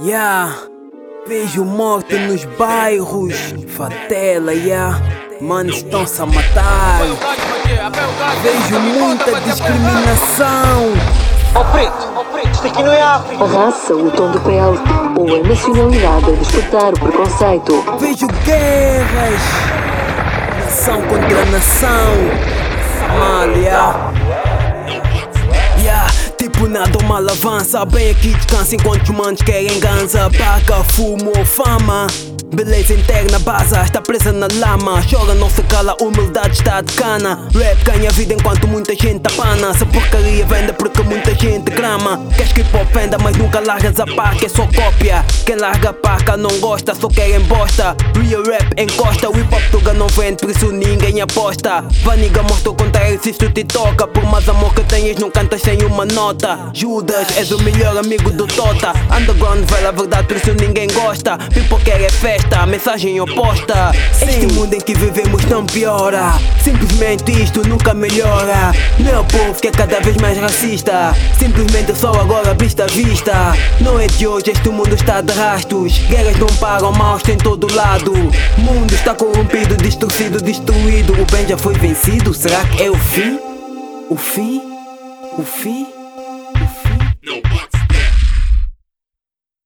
Yeah, vejo morte nos bairros, fatela, yeah. Manos estão-se a matar. Vejo muita discriminação. Ó preto, ó preto, isto aqui não é África. A raça, o tom de pele ou a nacionalidade a despertar o preconceito. Vejo guerras, nação contra nação. Nada mal avança. Bem aqui descansa enquanto os manos querem ganza. Paca, fumo ou fama. Beleza interna, baza, está presa na lama. Chora, não se cala, humildade está de cana. Rap ganha vida enquanto muita gente apana. Essa porcaria vende porque muita gente grama. Queres que hip venda, mas nunca largas a paca, é só cópia. Quem larga a paca não gosta, só querem bosta. Real rap encosta, o hip hop tuga não vende, por isso ninguém aposta. Vaniga morto contrário se isto te toca. Por mais amor que tenhas, não cantas sem uma nota. Judas, és o melhor amigo do Tota. Underground velha verdade, por isso ninguém gosta. Quer é festa, mensagem oposta. Este mundo em que vivemos não piora. Simplesmente isto nunca melhora. Meu povo que é cada vez mais racista. Simplesmente só agora vista a vista. Não é de hoje, este mundo está de rastos. Guerras não param, maus tem todo lado. Mundo está corrompido, distorcido, destruído. O bem já foi vencido. Será que é o fim? O fim? O fim?